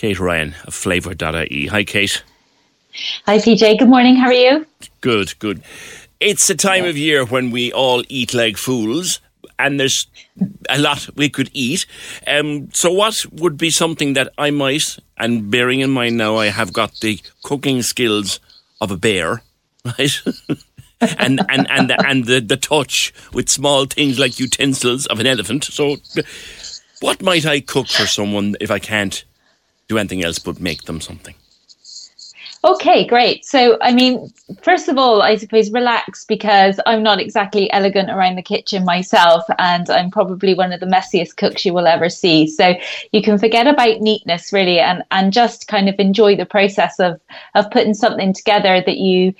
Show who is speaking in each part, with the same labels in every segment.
Speaker 1: Kate Ryan of Flavour.ie. Hi, Kate.
Speaker 2: Hi, PJ. Good morning. How are you?
Speaker 1: Good, good. It's a time of year when we all eat like fools, and there's a lot we could eat. Um, so, what would be something that I might, and bearing in mind now I have got the cooking skills of a bear, right? and and and the, and the, the touch with small things like utensils of an elephant. So, what might I cook for someone if I can't do anything else but make them something?
Speaker 2: Okay, great. So, I mean, first of all, I suppose relax because I'm not exactly elegant around the kitchen myself, and I'm probably one of the messiest cooks you will ever see. So, you can forget about neatness really, and and just kind of enjoy the process of of putting something together that you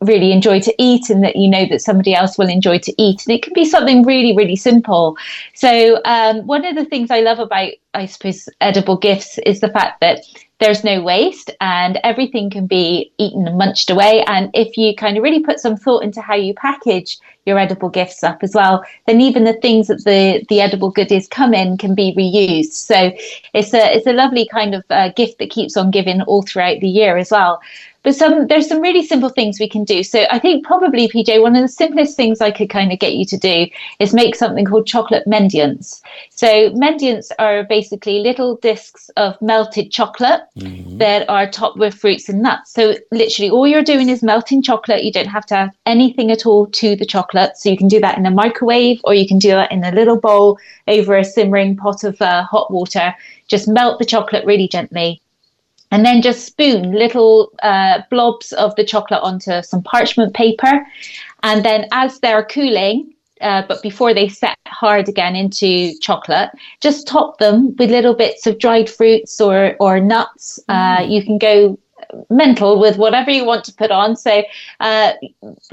Speaker 2: really enjoy to eat and that you know that somebody else will enjoy to eat. And it can be something really really simple. So um, one of the things i love about i suppose edible gifts is the fact that there's no waste and everything can be eaten and munched away. And if you kind of really put some thought into how you package your edible gifts up as well then even the things that the the edible goodies come in can be reused. So it's a it's a lovely kind of uh, gift that keeps on giving all throughout the year as well but some there's some really simple things we can do. So I think probably PJ, one of the simplest things I could kind of get you to do is make something called chocolate mendiants. So mendiants are basically little discs of melted chocolate mm-hmm. that are topped with fruits and nuts. So literally all you're doing is melting chocolate. You don't have to add anything at all to the chocolate. So you can do that in a microwave or you can do that in a little bowl over a simmering pot of uh, hot water. Just melt the chocolate really gently and then just spoon little uh, blobs of the chocolate onto some parchment paper. And then as they're cooling, uh, but before they set hard again into chocolate, just top them with little bits of dried fruits or, or nuts. Uh, mm. you can go mental with whatever you want to put on. So, uh,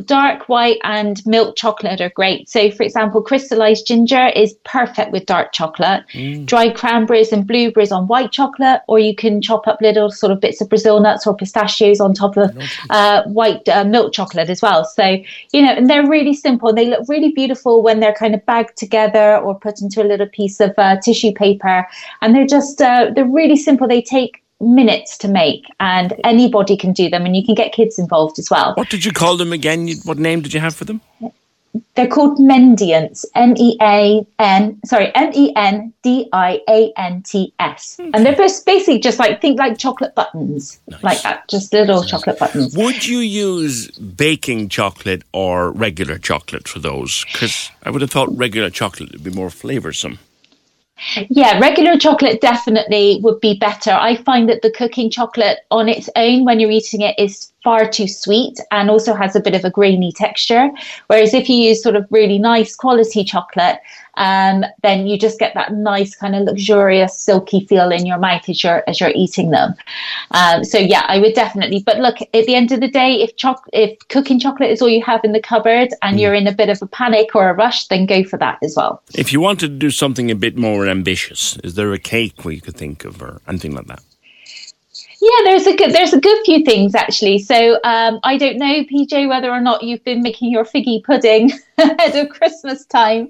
Speaker 2: dark white and milk chocolate are great. So, for example, crystallized ginger is perfect with dark chocolate. Mm. Dried cranberries and blueberries on white chocolate, or you can chop up little sort of bits of Brazil nuts or pistachios on top of uh, white uh, milk chocolate as well. So, you know, and they're really simple. They look really beautiful when they're kind of bagged together or put into a little piece of uh, tissue paper. And they're just, uh, they're really simple. They take minutes to make and anybody can do them and you can get kids involved as well.
Speaker 1: What did you call them again? What name did you have for them?
Speaker 2: They're called Mendiants, M-E-A-N, sorry, M-E-N-D-I-A-N-T-S. Okay. Hmm. And they're just basically just like, think like chocolate buttons, nice. like that, just little nice. chocolate buttons.
Speaker 1: Would you use baking chocolate or regular chocolate for those? Because I would have thought regular chocolate would be more flavoursome.
Speaker 2: Yeah, regular chocolate definitely would be better. I find that the cooking chocolate on its own, when you're eating it, is far too sweet and also has a bit of a grainy texture. Whereas if you use sort of really nice quality chocolate, um, then you just get that nice kind of luxurious silky feel in your mouth as you're as you're eating them. Um, so yeah, I would definitely. But look, at the end of the day, if choc- if cooking chocolate is all you have in the cupboard and mm. you're in a bit of a panic or a rush, then go for that as well.
Speaker 1: If you wanted to do something a bit more ambitious, is there a cake we could think of or anything like that?
Speaker 2: Yeah, there's a good there's a good few things actually. So um, I don't know, PJ, whether or not you've been making your figgy pudding ahead of Christmas time,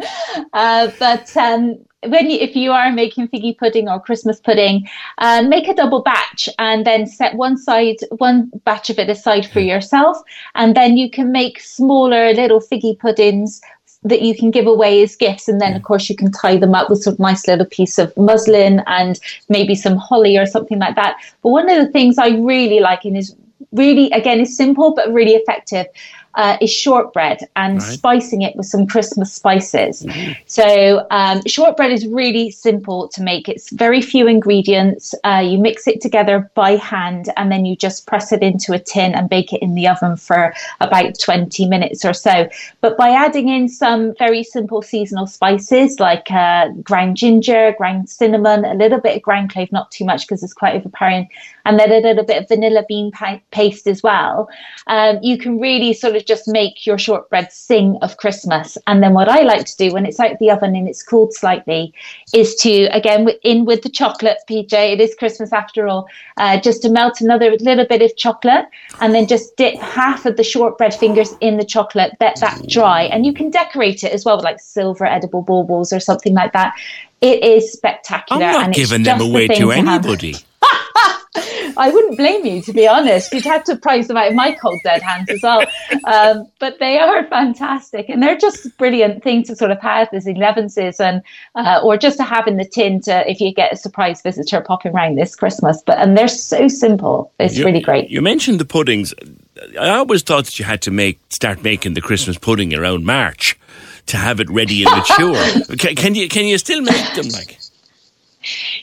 Speaker 2: uh, but um, when you, if you are making figgy pudding or Christmas pudding, uh, make a double batch and then set one side one batch of it aside for yourself, and then you can make smaller little figgy puddings that you can give away as gifts. And then, of course, you can tie them up with some nice little piece of muslin and maybe some holly or something like that. But one of the things I really like and is really, again, is simple but really effective uh, is shortbread and right. spicing it with some Christmas spices. Mm-hmm. So, um, shortbread is really simple to make. It's very few ingredients. Uh, you mix it together by hand and then you just press it into a tin and bake it in the oven for about 20 minutes or so. But by adding in some very simple seasonal spices like uh, ground ginger, ground cinnamon, a little bit of ground clove, not too much because it's quite overpowering, and then a little bit of vanilla bean paste as well, um, you can really sort of just make your shortbread sing of Christmas. And then what I like to do when it's out of the oven and it's cooled slightly is to, again, in with the chocolate, PJ, it is Christmas after all, uh, just to melt another little bit of chocolate and then just dip half of the shortbread fingers in the chocolate, let that dry. And you can decorate it as well with like silver edible baubles or something like that. It is spectacular.
Speaker 1: I'm not giving them away to, to anybody.
Speaker 2: I wouldn't blame you, to be honest. You'd have to price them out of my cold dead hands as well. Um, but they are fantastic, and they're just brilliant thing to sort of have as elevenses, and uh, or just to have in the tin to if you get a surprise visitor popping around this Christmas. But and they're so simple. It's
Speaker 1: you,
Speaker 2: really great.
Speaker 1: You mentioned the puddings. I always thought that you had to make start making the Christmas pudding around March to have it ready and mature. can, can you can you still make them like?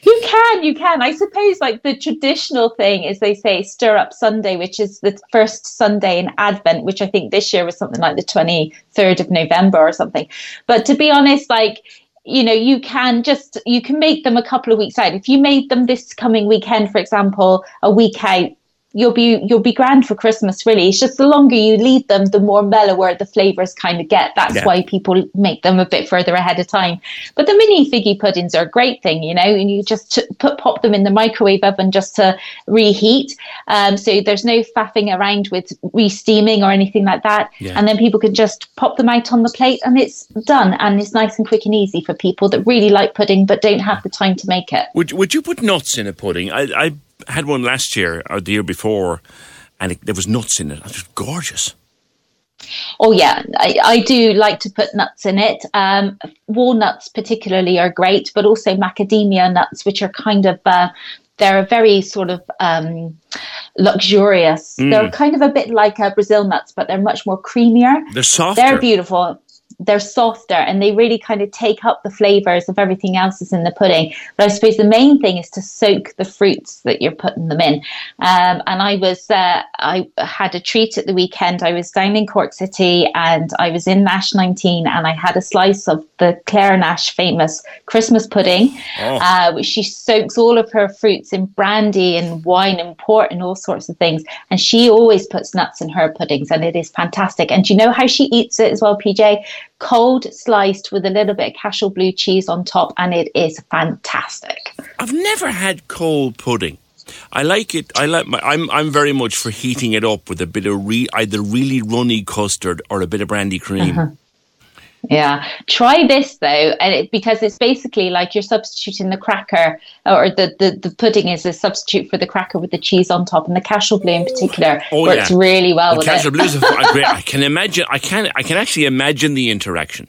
Speaker 2: You can, you can. I suppose like the traditional thing is they say stir up Sunday, which is the first Sunday in Advent, which I think this year was something like the 23rd of November or something. But to be honest, like you know you can just you can make them a couple of weeks out if you made them this coming weekend for example a week out you'll be you'll be grand for Christmas. Really, it's just the longer you leave them, the more mellower the flavors kind of get. That's yeah. why people make them a bit further ahead of time. But the mini figgy puddings are a great thing, you know, and you just put pop them in the microwave oven just to reheat. Um, so there's no faffing around with re-steaming or anything like that. Yeah. And then people can just pop them out on the plate, and it's done. And it's nice and quick and easy for people that really like pudding but don't have the time to make it.
Speaker 1: Would Would you put nuts in a pudding? I, I had one last year or the year before, and it, there was nuts in it. It was gorgeous.
Speaker 2: Oh yeah, I, I, do like to put nuts in it. Um, walnuts particularly are great, but also macadamia nuts, which are kind of uh, they're very sort of um, luxurious. Mm. They're kind of a bit like uh, Brazil nuts, but they're much more creamier.
Speaker 1: They're softer.
Speaker 2: They're beautiful they're softer and they really kind of take up the flavors of everything else that's in the pudding. But I suppose the main thing is to soak the fruits that you're putting them in. Um, and I was, uh, I had a treat at the weekend. I was down in Cork City and I was in Nash 19 and I had a slice of the Claire Nash famous Christmas pudding, oh. uh, which she soaks all of her fruits in brandy and wine and port and all sorts of things. And she always puts nuts in her puddings and it is fantastic. And do you know how she eats it as well, PJ? Cold sliced with a little bit of cashel blue cheese on top, and it is fantastic.
Speaker 1: I've never had cold pudding. I like it. I like. My, I'm. I'm very much for heating it up with a bit of re, either really runny custard or a bit of brandy cream. Uh-huh.
Speaker 2: Yeah, try this though, and it, because it's basically like you're substituting the cracker, or the, the, the pudding is a substitute for the cracker with the cheese on top, and the Cashel Blue in particular oh, works yeah. really well with the with it. Blue is
Speaker 1: great. I can imagine. I can. I can actually imagine the interaction,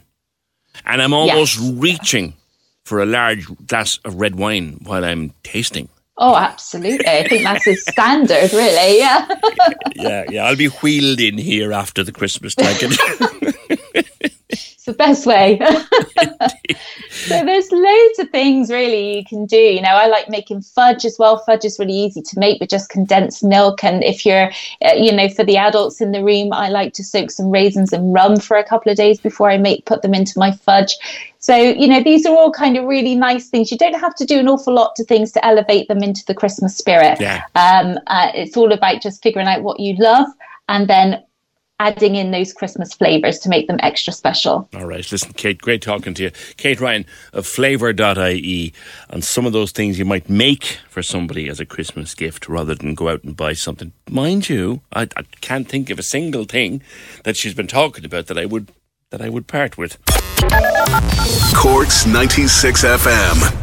Speaker 1: and I'm almost yes. reaching for a large glass of red wine while I'm tasting.
Speaker 2: Oh, absolutely. I think that's his standard, really. Yeah.
Speaker 1: yeah, yeah. I'll be wheeled in here after the Christmas time.
Speaker 2: It's the best way. so there's loads of things really you can do. You know, I like making fudge as well. Fudge is really easy to make with just condensed milk. And if you're, uh, you know, for the adults in the room, I like to soak some raisins in rum for a couple of days before I make put them into my fudge. So, you know, these are all kind of really nice things. You don't have to do an awful lot to things to elevate them into the Christmas spirit. Yeah. Um, uh, it's all about just figuring out what you love and then adding in those Christmas flavors to make them extra special.
Speaker 1: All right. Listen, Kate, great talking to you. Kate Ryan of flavour.ie and some of those things you might make for somebody as a Christmas gift rather than go out and buy something. Mind you, I, I can't think of a single thing that she's been talking about that I would that I would part with.
Speaker 3: Corks 96 FM.